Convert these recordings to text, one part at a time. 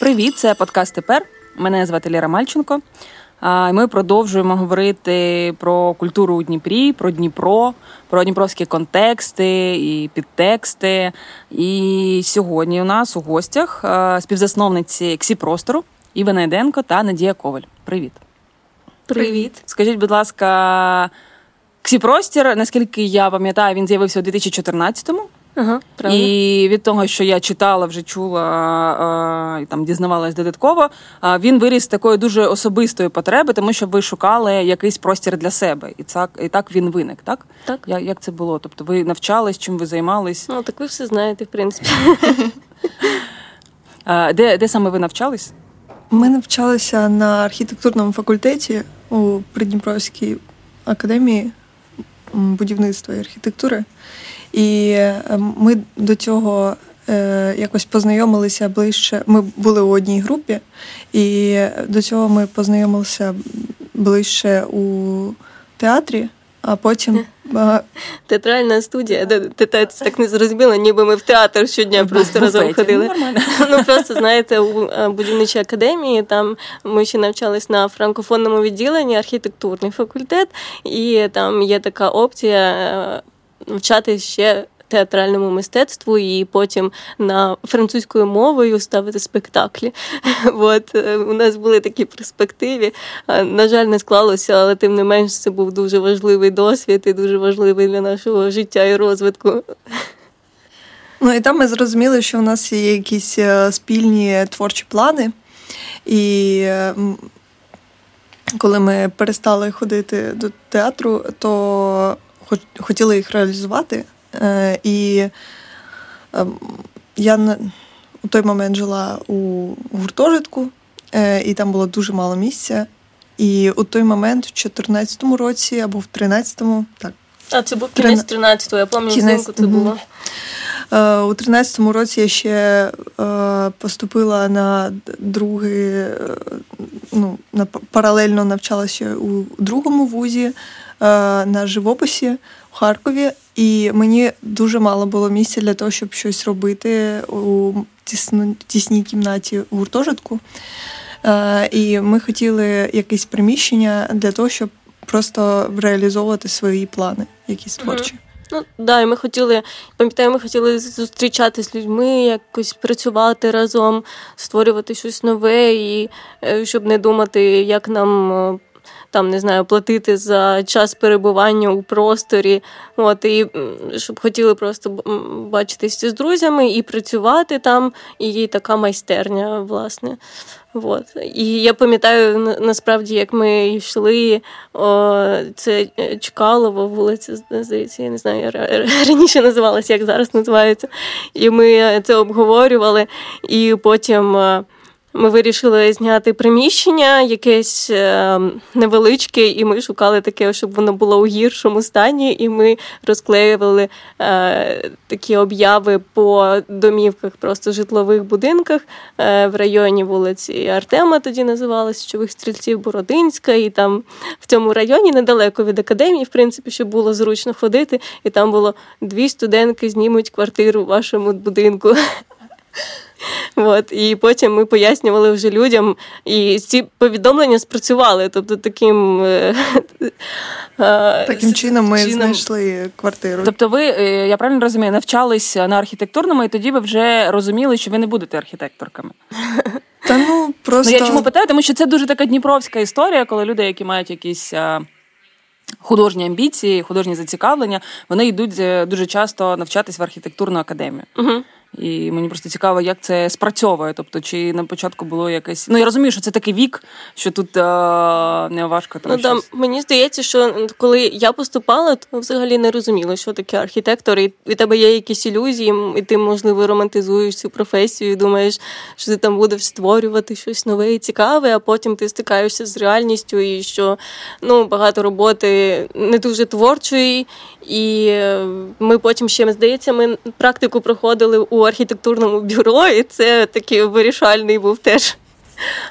Привіт, це подкаст тепер. Мене звати Ліра Мальченко. Ми продовжуємо говорити про культуру у Дніпрі, про Дніпро, про дніпровські контексти і підтексти. І сьогодні у нас у гостях співзасновниці Ксі Простору Іва Найденко та Надія Коваль. Привіт. Привіт. Скажіть, будь ласка, Ксі Простір, наскільки я пам'ятаю, він з'явився у 2014-му. Ага, правильно. І від того, що я читала, вже чула і там дізнавалась додатково, він виріс з такої дуже особистої потреби, тому що ви шукали якийсь простір для себе, і так і так він виник. Так Так. Я, як це було? Тобто, ви навчались, чим ви займались? Ну так ви все знаєте, в принципі. Де, Де саме ви навчались? Ми навчалися на архітектурному факультеті у Придніпровській академії будівництва і архітектури. І е, ми до цього е, якось познайомилися ближче. Ми були у одній групі, і до цього ми познайомилися ближче у театрі, а потім. Театральна студія, де це так не зрозуміло, ніби ми в театр щодня просто разом ходили. Ну, ну просто знаєте, у е, будівничій академії там ми ще навчались на франкофонному відділенні, архітектурний факультет, і там є така опція навчати ще. Театральному мистецтву і потім на французькою мовою ставити спектаклі. От е, у нас були такі перспективи. На жаль, не склалося, але тим не менш це був дуже важливий досвід і дуже важливий для нашого життя і розвитку. Ну і там ми зрозуміли, що у нас є якісь е, спільні творчі плани, і коли ми перестали ходити до театру, то хотіли їх реалізувати. Е, і ем, я у той момент жила у гуртожитку, е, і там було дуже мало місця. І у той момент, в 14-му році або в 13-му, так. А це був кінець 13-го, я пам'ятаю, взимку це було. Е, у 13-му році я ще поступила на другий, ну, на паралельно навчалася у другому вузі на живописі у Харкові, і мені дуже мало було місця для того, щоб щось робити у тісній кімнаті у гуртожитку. І ми хотіли якесь приміщення для того, щоб просто реалізовувати свої плани, якісь творчі. Ну да, і ми хотіли, пам'ятаю, ми хотіли зустрічатися з людьми, якось працювати разом, створювати щось нове, і е, щоб не думати, як нам е, там не знаю, платити за час перебування у просторі. От, І щоб хотіли просто бачитися з друзями і працювати там, і така майстерня, власне. От. І я пам'ятаю насправді, як ми йшли, о, це е, Чкалово, вулиця, здається, я не знаю, я раніше називалася, як зараз називається. І ми це обговорювали, і потім. Ми вирішили зняти приміщення, якесь е, невеличке, і ми шукали таке, щоб воно було у гіршому стані. І ми розклеювали е, такі обяви по домівках, просто житлових будинках е, в районі вулиці Артема. Тоді називалася Чових стрільців Бородинська, і там в цьому районі недалеко від академії, в принципі, щоб було зручно ходити. І там було дві студентки знімуть квартиру в вашому будинку. От, І потім ми пояснювали вже людям, і ці повідомлення спрацювали. Тобто таким е, таким чином ми чином... знайшли квартиру. Тобто, ви, е, я правильно розумію, навчалися на архітектурному, і тоді ви вже розуміли, що ви не будете архітекторками. Та ну просто ну, я чому питаю, тому що це дуже така дніпровська історія, коли люди, які мають якісь. Художні амбіції, художні зацікавлення, вони йдуть е, дуже часто навчатись в архітектурну академію. Uh-huh. І мені просто цікаво, як це спрацьовує. Тобто, чи на початку було якесь. Ну я розумію, що це такий вік, що тут а, не важко там. Ну, щось. Да, мені здається, що коли я поступала, то взагалі не розуміла, що таке архітектор, і у тебе є якісь ілюзії, і ти, можливо, романтизуєш цю професію, і думаєш, що ти там будеш створювати щось нове і цікаве, а потім ти стикаєшся з реальністю, і що ну, багато роботи не дуже творчої. І е, ми потім ще здається, ми практику проходили у архітектурному бюро, і це такий вирішальний був теж.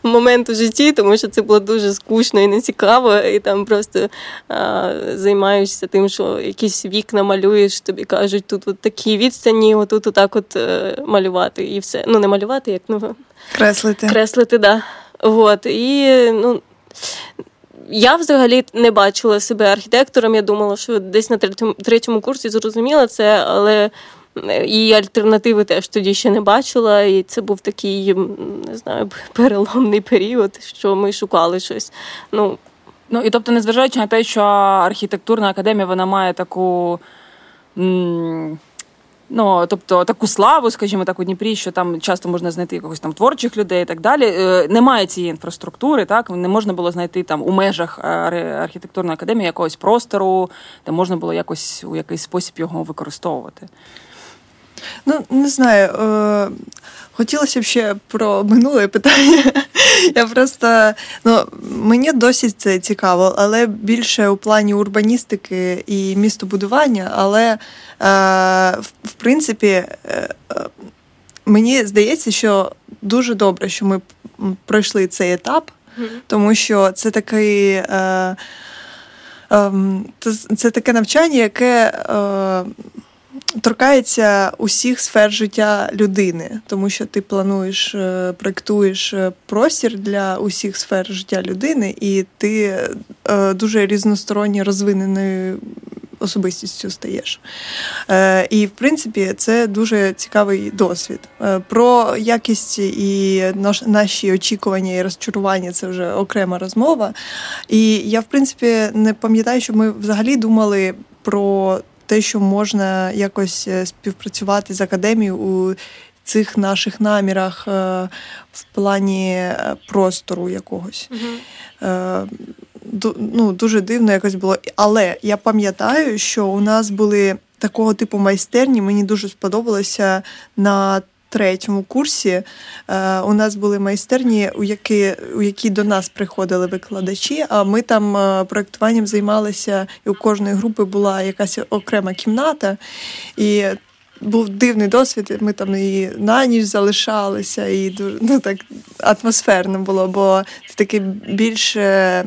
момент у житті, тому що це було дуже скучно і нецікаво, і там просто а, займаєшся тим, що якісь вікна малюєш, тобі кажуть, тут от такі відстані, отут отак от е, малювати і все. Ну, не малювати, як ну креслити. Креслити, да. От. І ну. Я взагалі не бачила себе архітектором. Я думала, що десь на третьому третьому курсі зрозуміла це, але і альтернативи теж тоді ще не бачила. І це був такий, не знаю, переломний період, що ми шукали щось. Ну, Ну і тобто, незважаючи на те, що архітектурна академія вона має таку. Ну, тобто таку славу, скажімо так, у Дніпрі, що там часто можна знайти якогось там творчих людей і так далі. Е, немає цієї інфраструктури, так не можна було знайти там у межах е, архітектурної академії якогось простору, де можна було якось у якийсь спосіб його використовувати. Ну, не знаю. Е, хотілося б ще про минуле питання. Я просто ну, мені досить це цікаво, але більше у плані урбаністики і містобудування. Але е, в принципі, е, мені здається, що дуже добре, що ми пройшли цей етап, тому що це такий. Е, ем, це таке навчання, яке торкається усіх сфер життя людини, тому що ти плануєш, е, проєктуєш е, простір для усіх сфер життя людини, і ти е, дуже різносторонньо розвиненою особистістю стаєш. І, в принципі, це дуже цікавий досвід. Про якість і наші очікування і розчарування це вже окрема розмова. І я, в принципі, не пам'ятаю, що ми взагалі думали про те, що можна якось е, співпрацювати з академією у цих наших намірах е, в плані е, простору якогось. Угу. Ну, Дуже дивно якось було. Але я пам'ятаю, що у нас були такого типу майстерні, мені дуже сподобалося на третьому курсі е, у нас були майстерні, у які у які до нас приходили викладачі. А ми там е, проєктуванням займалися, і у кожної групи була якась окрема кімната. І був дивний досвід. Ми там і на ніч залишалися, і ну так атмосферно було, бо це таке більше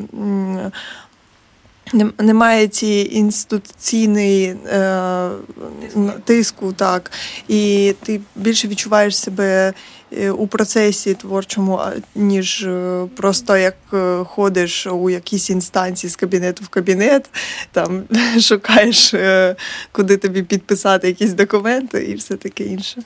немає цієї інституційної е, тиску, так, і ти більше відчуваєш себе е, у процесі творчому, ніж е, просто як е, ходиш у якійсь інстанції з кабінету в кабінет, там шукаєш, куди тобі підписати якісь документи і все таке інше.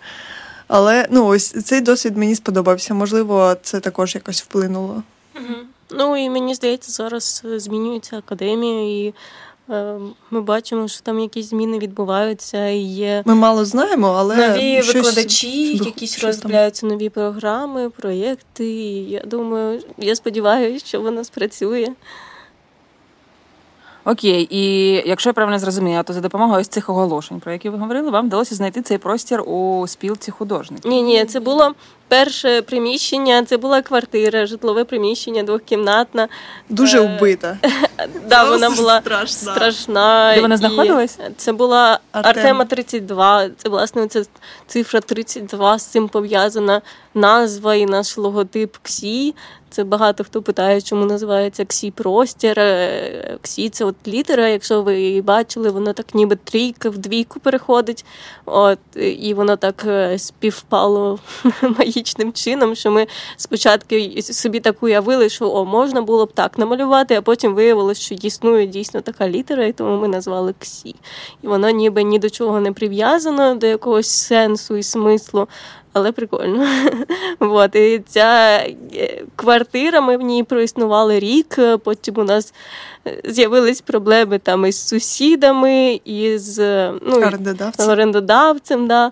Але ну ось цей досвід мені сподобався. Можливо, це також якось вплинуло. Угу. Ну і мені здається, зараз е, змінюється академія, і е, ми бачимо, що там якісь зміни відбуваються. і є Ми мало знаємо, але нові щось... викладачі, якісь розробляються нові програми, проєкти. І Я думаю, я сподіваюся, що воно спрацює. Окей, і якщо я правильно зрозуміла, то за допомогою ось цих оголошень, про які ви говорили, вам вдалося знайти цей простір у спілці художників? Ні, ні, це було перше приміщення, це була квартира, житлове приміщення, двохкімнатна. Дуже е, вбита. Да, Вона була страшна. страшна. Де вона знаходилась? Це була Артема 32. Це власне ця цифра 32, з цим пов'язана назва і наш логотип КСІ. Це багато хто питає, чому називається Ксі простір. Е, Ксі це от літера, якщо ви її бачили, воно так ніби трійка в двійку переходить. От, І воно так е, співпало магічним чином, що ми спочатку собі так уявили, що о, можна було б так намалювати, а потім виявилось, що існує дійсно така літера, і тому ми назвали Ксі. І воно ніби ні до чого не прив'язано, до якогось сенсу і смислу але прикольно. Вот. І ця е, квартира, ми в ній проіснували рік. Потім у нас е, з'явились проблеми там із сусідами, із ну, орендодавцем. орендодавцем да.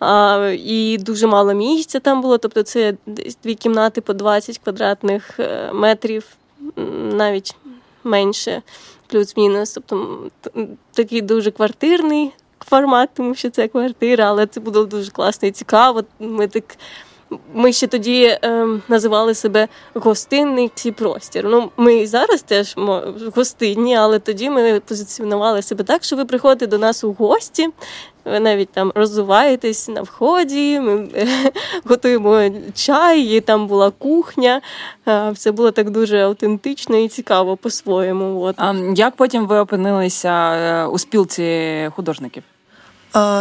А, І дуже мало місця там було. Тобто це десь дві кімнати по 20 квадратних е, метрів, навіть менше, плюс-мінус. Тобто такий дуже квартирний формат, тому що це квартира, але це було дуже класно і цікаво. Ми так ми ще тоді е, називали себе гостинний ці простір. Ну, ми і зараз теж гостинні, але тоді ми позиціонували себе так, що ви приходите до нас у гості. Ви навіть там розвиваєтесь на вході, ми готуємо чай, і там була кухня. Все було так дуже автентично і цікаво по-своєму. От. А Як потім ви опинилися е, у спілці художників?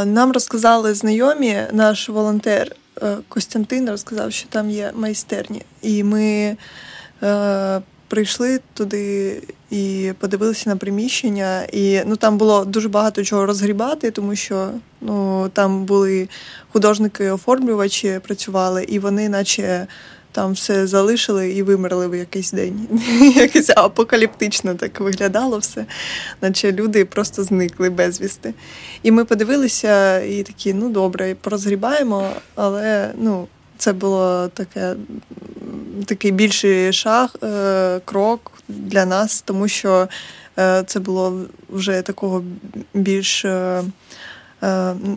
Нам розказали знайомі, наш волонтер е, Костянтин розказав, що там є майстерні. І ми е, прийшли туди і подивилися на приміщення. І ну, там було дуже багато чого розгрібати, тому що ну, там були художники-оформлювачі, працювали, і вони, наче там все залишили і вимерли в якийсь день. Якось апокаліптично так виглядало все, наче люди просто зникли безвісти. І ми подивилися і такі, ну добре, порозгрібаємо, але ну, це було таке. Такий більший шаг, е, крок для нас, тому що е, це було вже такого більш е,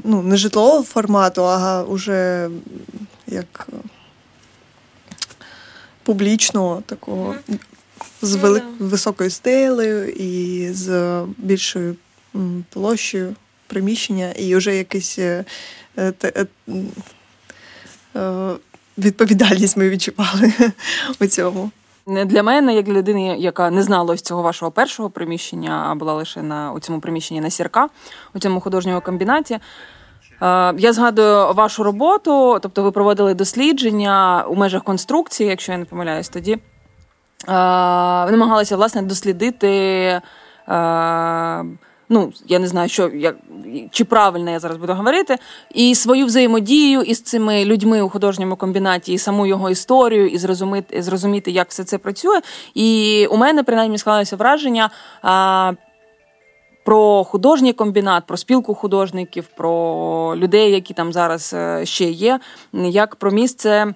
ну, не житлового формату, а вже як публічного такого з ну вели... високою стелею і з більшою площею приміщення, і вже якийсь е, е, е, відповідальність ми відчували у цьому. Для мене, як для людини, яка не знала ось цього вашого першого приміщення, а була лише на у цьому приміщенні на сірка, у цьому художньому комбінаті. Я згадую вашу роботу, тобто ви проводили дослідження у межах конструкції, якщо я не помиляюсь, тоді ви намагалися власне дослідити. Ну, я не знаю, що як чи правильно я зараз буду говорити, і свою взаємодію із цими людьми у художньому комбінаті, і саму його історію, і зрозуміти, зрозуміти, як все це працює. І у мене принаймні склалося враження про художній комбінат, про спілку художників, про людей, які там зараз е, ще є, як про місце.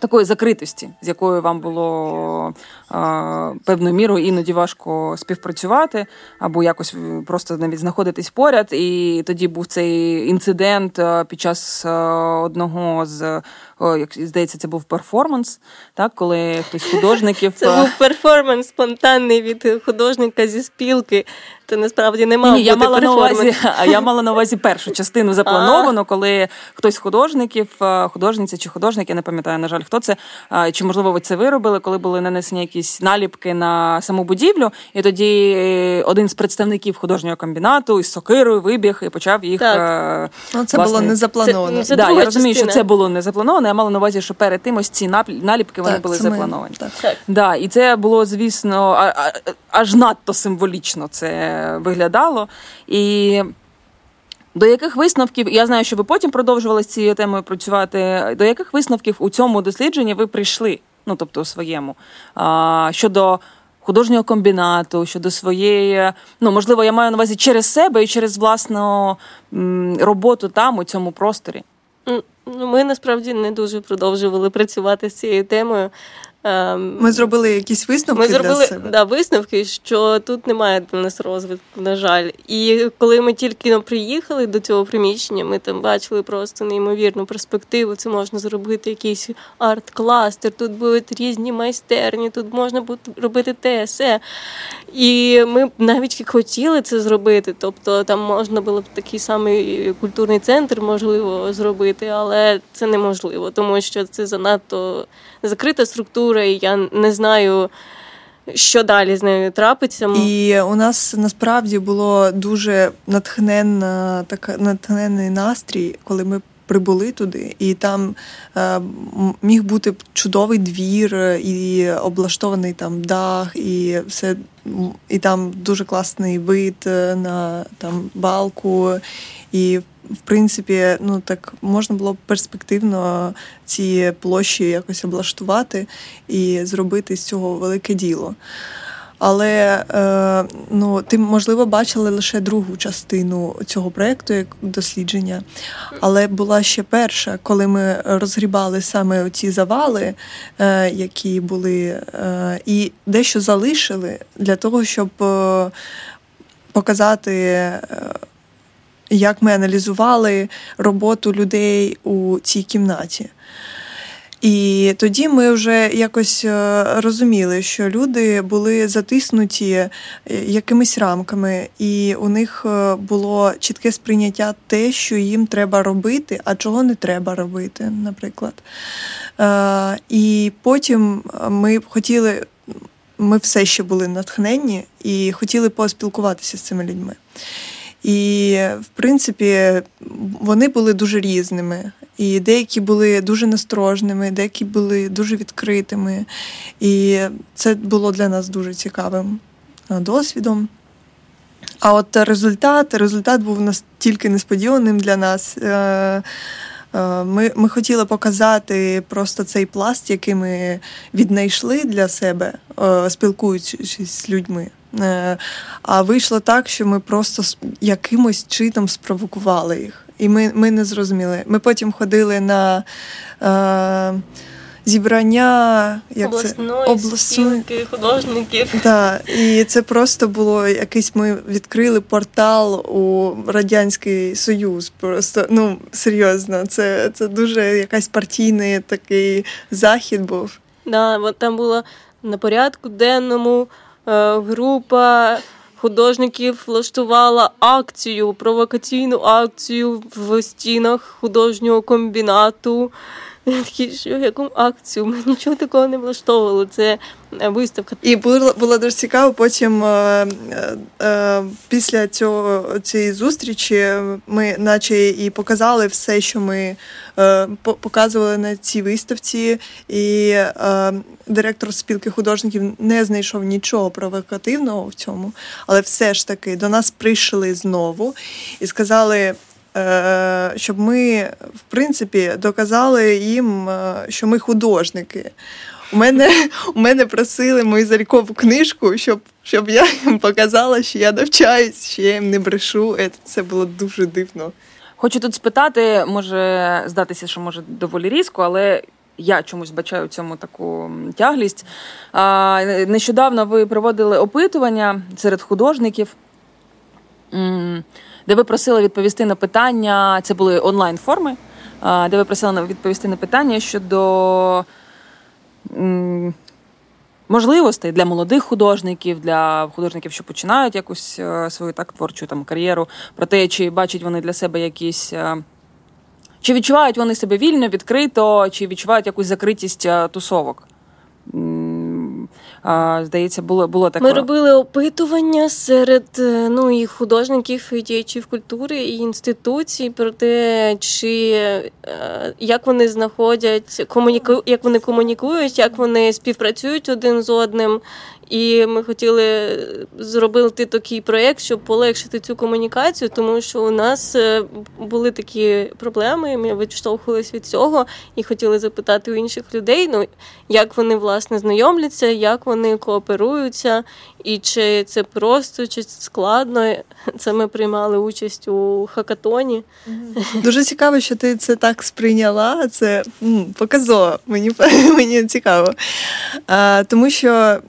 Такої закритості, з якою вам було а, певною мірою іноді важко співпрацювати, або якось просто навіть знаходитись поряд. І тоді був цей інцидент під час одного з як здається, це був перформанс, так коли хтось художників це був перформанс спонтанний від художника зі спілки. Це насправді не мав Ні, бути я мала на увазі, а я мала на увазі першу частину заплановано, коли хтось з художників, художниця чи художник, я не пам'ятаю, на жаль, хто це, чи можливо ви це виробили, коли були нанесені якісь наліпки на саму будівлю, і тоді е, один з представників художнього комбінату із сокирою вибіг і почав їх. Так. Ну, Це власне... було не заплановано. Це, це да, Я розумію, що це було не заплановано. Я мала на увазі, що перед тим ось ці наліпки вони так, були заплановані. Так. так. Да, І це було, звісно, аж надто символічно це виглядало. І до яких висновків, я знаю, що ви потім продовжували з цією темою працювати. До яких висновків у цьому дослідженні ви прийшли? Ну, тобто у своєму, а, щодо художнього комбінату, щодо своєї, ну можливо, я маю на увазі через себе і через власну роботу там у цьому просторі. Ну, Ми насправді не дуже продовжували працювати з цією темою. Ем, ми зробили якісь висновки. Ми зробили для себе. Да, висновки, що тут немає для нас розвитку, на жаль. І коли ми тільки приїхали до цього приміщення, ми там бачили просто неймовірну перспективу. Це можна зробити якийсь арт-кластер, тут будуть різні майстерні, тут можна буде робити ТСЕ. І ми навіть хотіли це зробити. Тобто там можна було б такий самий культурний центр, можливо, зробити, але це неможливо, тому що це занадто закрита структура, і я не знаю. Що далі з нею трапиться? І у нас насправді було дуже натхненна така натхненний настрій, коли ми прибули туди, і там е, міг бути чудовий двір, і облаштований там дах, і все, і там дуже класний вид на там балку. І в принципі, ну так можна було б перспективно ці площі якось облаштувати і зробити з цього велике діло. Але е, ну, ти, можливо, бачила лише другу частину цього проєкту, як дослідження. Але була ще перша, коли ми розгрібали саме ці завали, е, які були, е, і дещо залишили для того, щоб показати як ми аналізували роботу людей у цій кімнаті. І тоді ми вже якось е, розуміли, що люди були затиснуті е, якимись рамками, і у них е, було чітке сприйняття те, що їм треба робити, а чого не треба робити, наприклад. І потім ми хотіли, ми все ще були натхненні і хотіли поспілкуватися з цими людьми. І, в принципі, вони були дуже різними. І деякі були дуже насторожними, деякі були дуже відкритими. І це було для нас дуже цікавим досвідом. А от результат результат був настільки несподіваним для нас. Е, е, ми ми хотіли показати просто цей пласт, який ми віднайшли для себе, е, спілкуючись з людьми. А вийшло так, що ми просто якимось чином спровокували їх. І ми ми не зрозуміли. Ми потім ходили на е, зібрання як обласної це? обласної спілки художників. Так, І це просто було якийсь ми відкрили портал у Радянський Союз. Просто ну серйозно, це це дуже якась партійний такий захід був. Да, там було на порядку денному е, група художників влаштувала акцію, провокаційну акцію в стінах художнього комбінату. Я такі, що яку акцію? Ми нічого такого не влаштовували. Це е, виставка. І було було дуже цікаво. Потім е, е, е, після цього цієї зустрічі ми, наче і показали все, що ми е, показували на цій виставці, і е, директор спілки художників не знайшов нічого провокативного в цьому, але все ж таки до нас прийшли знову і сказали. Е, щоб ми, в принципі, доказали їм, е, що ми художники. У мене у мене просили мою залікову книжку, щоб щоб я їм показала, що я навчаюсь, що я їм не брешу. Це було дуже дивно. Хочу тут спитати, може здатися, що може доволі різко, але я чомусь бачаю в цьому таку тяглість. Нещодавно ви проводили опитування серед художників де ви просили відповісти на питання. Це були онлайн-форми, де ви просили відповісти на питання щодо можливостей для молодих художників, для художників, що починають якусь е, свою так творчу там кар'єру, про те, чи бачать вони для себе якісь. Е, чи відчувають вони себе вільно, відкрито, чи відчувають якусь закритість е, тусовок? Здається, було було таке. Ми робили опитування серед е, ну і художників, і діячів культури і інституцій про те, чи е, як вони знаходять комуніку, як вони комунікують, як вони співпрацюють один з одним, і ми хотіли зробити такий проєкт, щоб полегшити цю комунікацію, тому що у нас е, були такі проблеми. Ми відштовхувалися від цього і хотіли запитати у інших людей, ну як вони власне знайомляться, як вони кооперуються, і чи це просто, чи складно. Це ми приймали участь у хакатоні. Дуже цікаво, що ти це так сприйняла. Це показово. Мені мені цікаво. А, Тому що Е,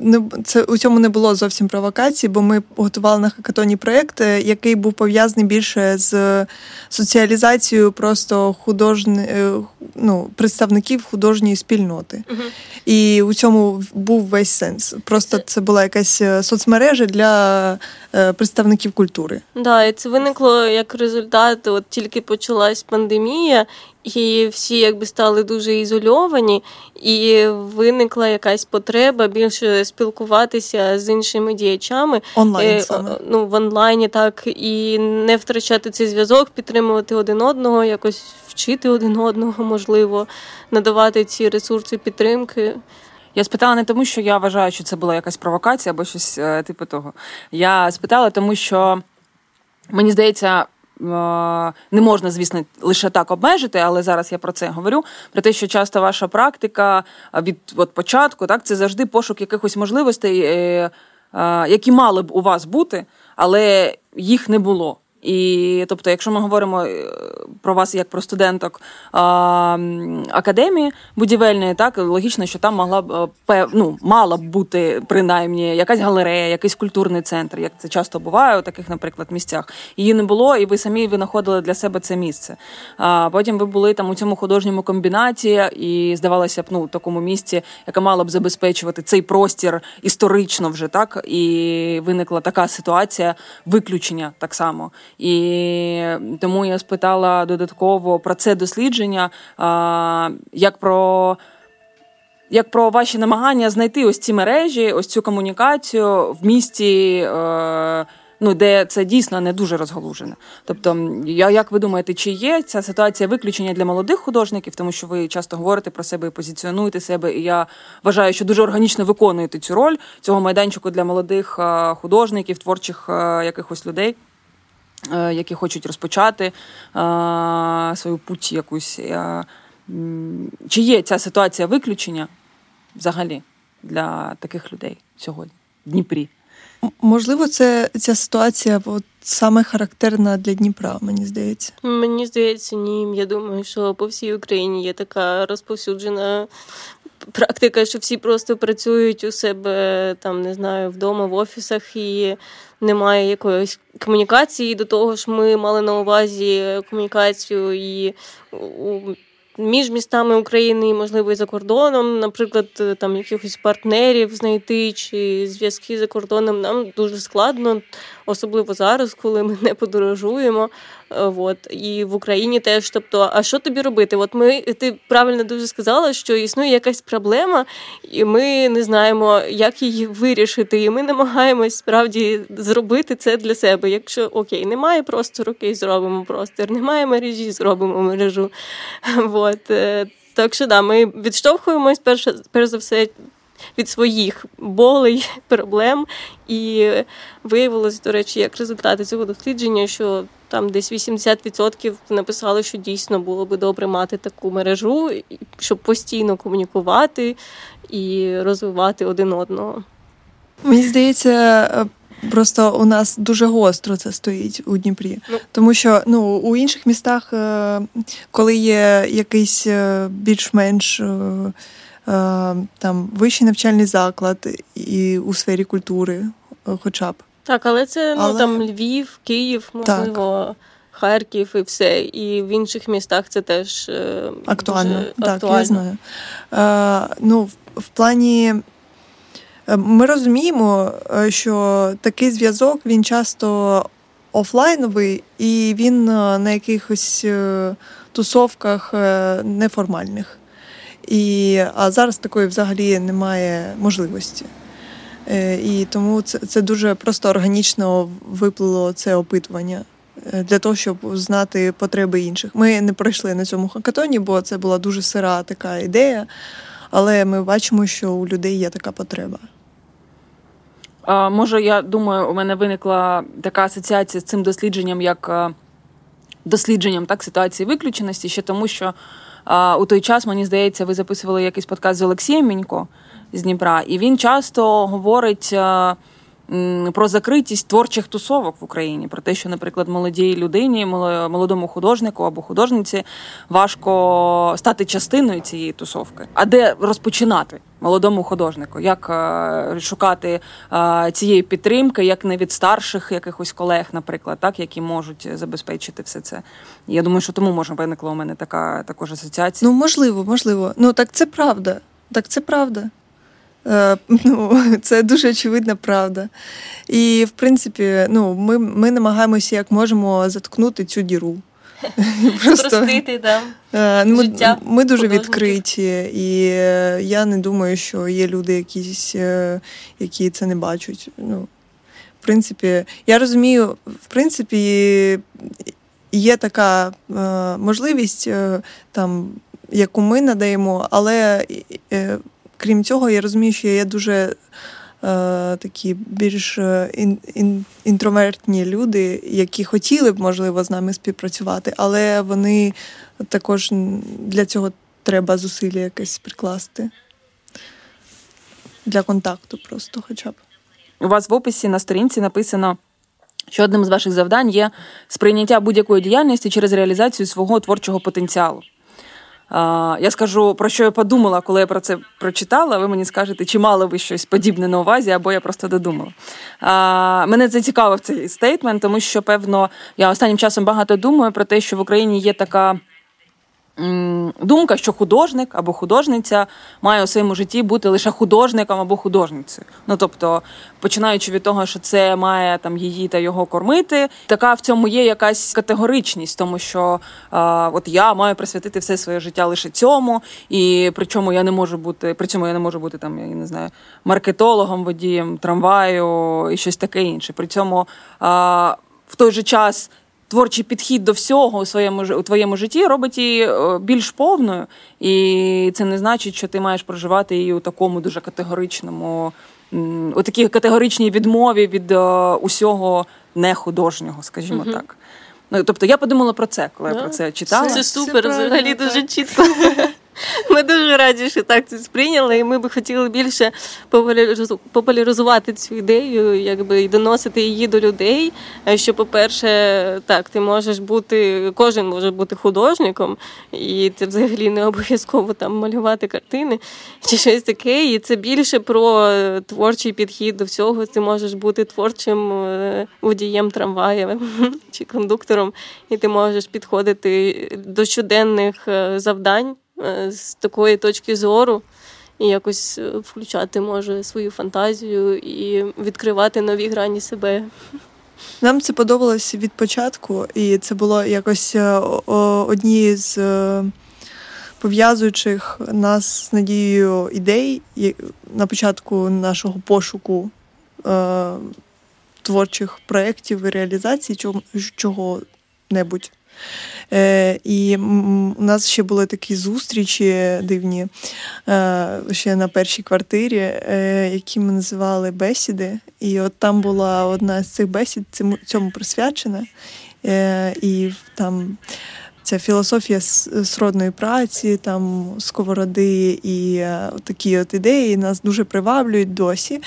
не це у цьому не було зовсім провокації, бо ми готували на хакатоні проєкт, е, який був пов'язаний більше з соціалізацією просто художні, е, ну, представників художньої спільноти. uh І у цьому був весь сенс. Просто це була якась соцмережа для представників культури. Да, і це виникло як результат. От тільки почалась пандемія, і всі якби стали дуже ізольовані, і виникла якась потреба більше спілкуватися з іншими діячами онлайн е, саме. ну в онлайні, так і не втрачати цей зв'язок, підтримувати один одного, якось вчити один одного, можливо, надавати ці ресурси підтримки. Я спитала не тому, що я вважаю, що це була якась провокація або щось е, типу того. Я спитала, тому що мені здається. Не можна, звісно, лише так обмежити, але зараз я про це говорю. Про те, що часто ваша практика від от початку, так це завжди пошук якихось можливостей, е, які мали б у вас бути, але їх не було. І тобто, якщо ми говоримо е, про вас як про студенток а, академії будівельної, так логічно, що там могла б е, ну, мала б бути принаймні якась галерея, якийсь культурний центр, як це часто буває у таких, наприклад, місцях. Її не було, і ви самі винаходили для себе це місце. А потім ви були там у цьому художньому комбінаті, і здавалося б, ну такому місці, яке мало б забезпечувати цей простір історично вже так. І виникла така ситуація виключення так само. І тому я спитала додатково про це дослідження, як про. Як про ваші намагання знайти ось ці мережі, ось цю комунікацію в місті, е, ну де це дійсно не дуже розгалужене. Тобто, я як ви думаєте, чи є ця ситуація виключення для молодих художників, тому що ви часто говорите про себе і позиціонуєте себе, і я вважаю, що дуже органічно виконуєте цю роль цього майданчику для молодих е, художників, творчих е, якихось людей. Е, які хочуть розпочати е, свою путь якусь. Е, чи є ця ситуація виключення взагалі для таких людей сьогодні в Дніпрі? Можливо, це ця ситуація от, саме характерна для Дніпра, мені здається. Мені здається, ні. Я думаю, що по всій Україні є така розповсюджена практика, що всі просто працюють у себе там, не знаю, вдома в офісах і немає якоїсь комунікації. До того ж, ми мали на увазі комунікацію і. Між містами України і, можливо, і за кордоном, наприклад, там якихось партнерів знайти чи зв'язки за кордоном нам дуже складно, особливо зараз, коли ми не подорожуємо. От і в Україні теж. Тобто, а що тобі робити? От ми ти правильно дуже сказала, що існує якась проблема, і ми не знаємо, як її вирішити. І ми намагаємось справді зробити це для себе. Якщо окей, немає простору, окей, зробимо простір, немає мережі, зробимо мережу. От. Е, так що да, ми відштовхуємось перш, перш за все від своїх болей, проблем. І виявилось, до речі, як результати цього дослідження, що там десь 80% написали, що дійсно було би добре мати таку мережу, щоб постійно комунікувати і розвивати один одного. Мені здається. Е, просто у нас дуже гостро це стоїть у Дніпрі, ну. тому що ну у інших містах, е, коли є якийсь е, більш-менш там вищий навчальний заклад і у сфері культури, хоча б так, але це ну, але... ну там Львів, Київ, можливо. Так. Харків і все, і в інших містах це теж е, актуально. Дуже так, актуально. я знаю. Е, ну, в, в плані е, ми розуміємо, е, що такий зв'язок він часто офлайновий, і він на якихось тусовках неформальних. І, А зараз такої взагалі немає можливості. Е, і тому це це дуже просто органічно виплило це опитування е, для того, щоб знати потреби інших. Ми не пройшли на цьому хакатоні, бо це була дуже сира така ідея, але ми бачимо, що у людей є така потреба. А, Може, я думаю, у мене виникла така асоціація з цим дослідженням, як е, дослідженням так ситуації виключеності, ще тому, що а, у той час мені здається, ви записували якийсь подкаст з Олексієм Мінько з Дніпра, і він часто говорить. Про закритість творчих тусовок в Україні, про те, що, наприклад, молодій людині, молодому художнику або художниці важко стати частиною цієї тусовки. А де розпочинати молодому художнику? Як е, шукати е, цієї підтримки, як не від старших якихось колег, наприклад, так які можуть забезпечити все це? Я думаю, що тому може виникла у мене така також асоціація. Ну можливо, можливо. Ну так це правда. Так це правда. Е, ну, Це дуже очевидна правда. І, в принципі, ну, ми ми намагаємося як можемо заткнути цю діру. Просто, Спростити, да. Е, ми, Життя ми дуже відкриті, і я не думаю, що є люди, якісь, е, які це не бачать. Ну, В принципі, я розумію, в принципі, є така можливість, там, яку ми надаємо, але крім цього, я розумію, що є дуже е, такі більш е, ін, ін, інтровертні люди, які хотіли б, можливо, з нами співпрацювати, але вони також для цього треба зусилля якесь прикласти. Для контакту просто хоча б. У вас в описі на сторінці написано. що одним з ваших завдань є сприйняття будь-якої діяльності через реалізацію свого творчого потенціалу. Я скажу, про що я подумала, коли я про це прочитала. Ви мені скажете, чи мало ви щось подібне на увазі, або я просто додумала. Мене зацікавив цей стейтмент, тому що, певно, я останнім часом багато думаю про те, що в Україні є така думка, що художник або художниця має у своєму житті бути лише художником або художницею. Ну тобто, починаючи від того, що це має там її та його кормити, така в цьому є якась категоричність, тому що а, от я маю присвятити все своє життя лише цьому, і причому я не можу бути, при цьому я не можу бути там, я не знаю, маркетологом, водієм трамваю і щось таке інше. При цьому а, в той же час творчий підхід до всього у своєму у твоєму житті робить її е, більш повною, і це не значить, що ти маєш проживати її у такому дуже категоричному, у такій категоричній відмові від е, усього нехудожнього, скажімо угу. так. Ну, Тобто я подумала про це, коли я про це читала. Це супер, взагалі дуже чітко. Ми дуже раді, що так це сприйняли, і ми би хотіли більше популяризувати цю ідею, якби і доносити її до людей. Е, що, по-перше, так, ти можеш бути, кожен може бути художником, і це взагалі не обов'язково там малювати картини чи щось таке. І це більше про творчий підхід до всього. Ти можеш бути творчим е, водієм трамвая чи кондуктором, і ти можеш підходити до щоденних е, завдань. Е, з такої точки зору і якось е, включати може свою фантазію і відкривати нові грані себе. Нам це подобалось від початку, і це було якось е, одні з пов'язуючих нас з надією ідей на початку нашого пошуку творчих проєктів і реалізації чого-небудь. Е, І у нас ще були такі зустрічі дивні е, ще на першій квартирі, е, які ми називали бесіди. І от там була одна з цих бесід цьому присвячена. Е, І там ця філософія сродної праці, там сковороди і е, такі от ідеї нас дуже приваблюють досі.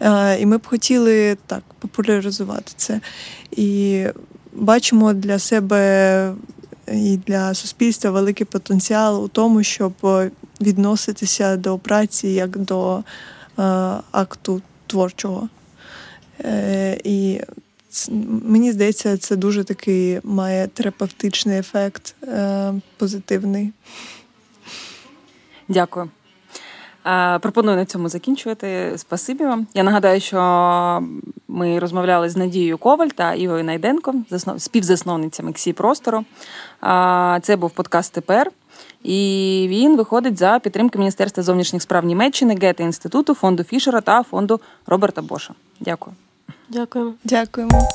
Е, І ми б хотіли так популяризувати це. І бачимо для себе і для суспільства великий потенціал у тому, щоб відноситися до праці як до е, акту творчого. Е, І мені здається, це дуже такий має терапевтичний ефект е, позитивний. Дякую. Пропоную на цьому закінчувати. Спасибі вам. Я нагадаю, що ми розмовляли з Надією Коваль та Івою Найденко, співзасновницями КСІ Простору. Це був подкаст тепер. І він виходить за підтримки Міністерства зовнішніх справ Німеччини, Гете інституту, фонду Фішера та фонду Роберта Боша. Дякую. Дякуємо. Дякуємо.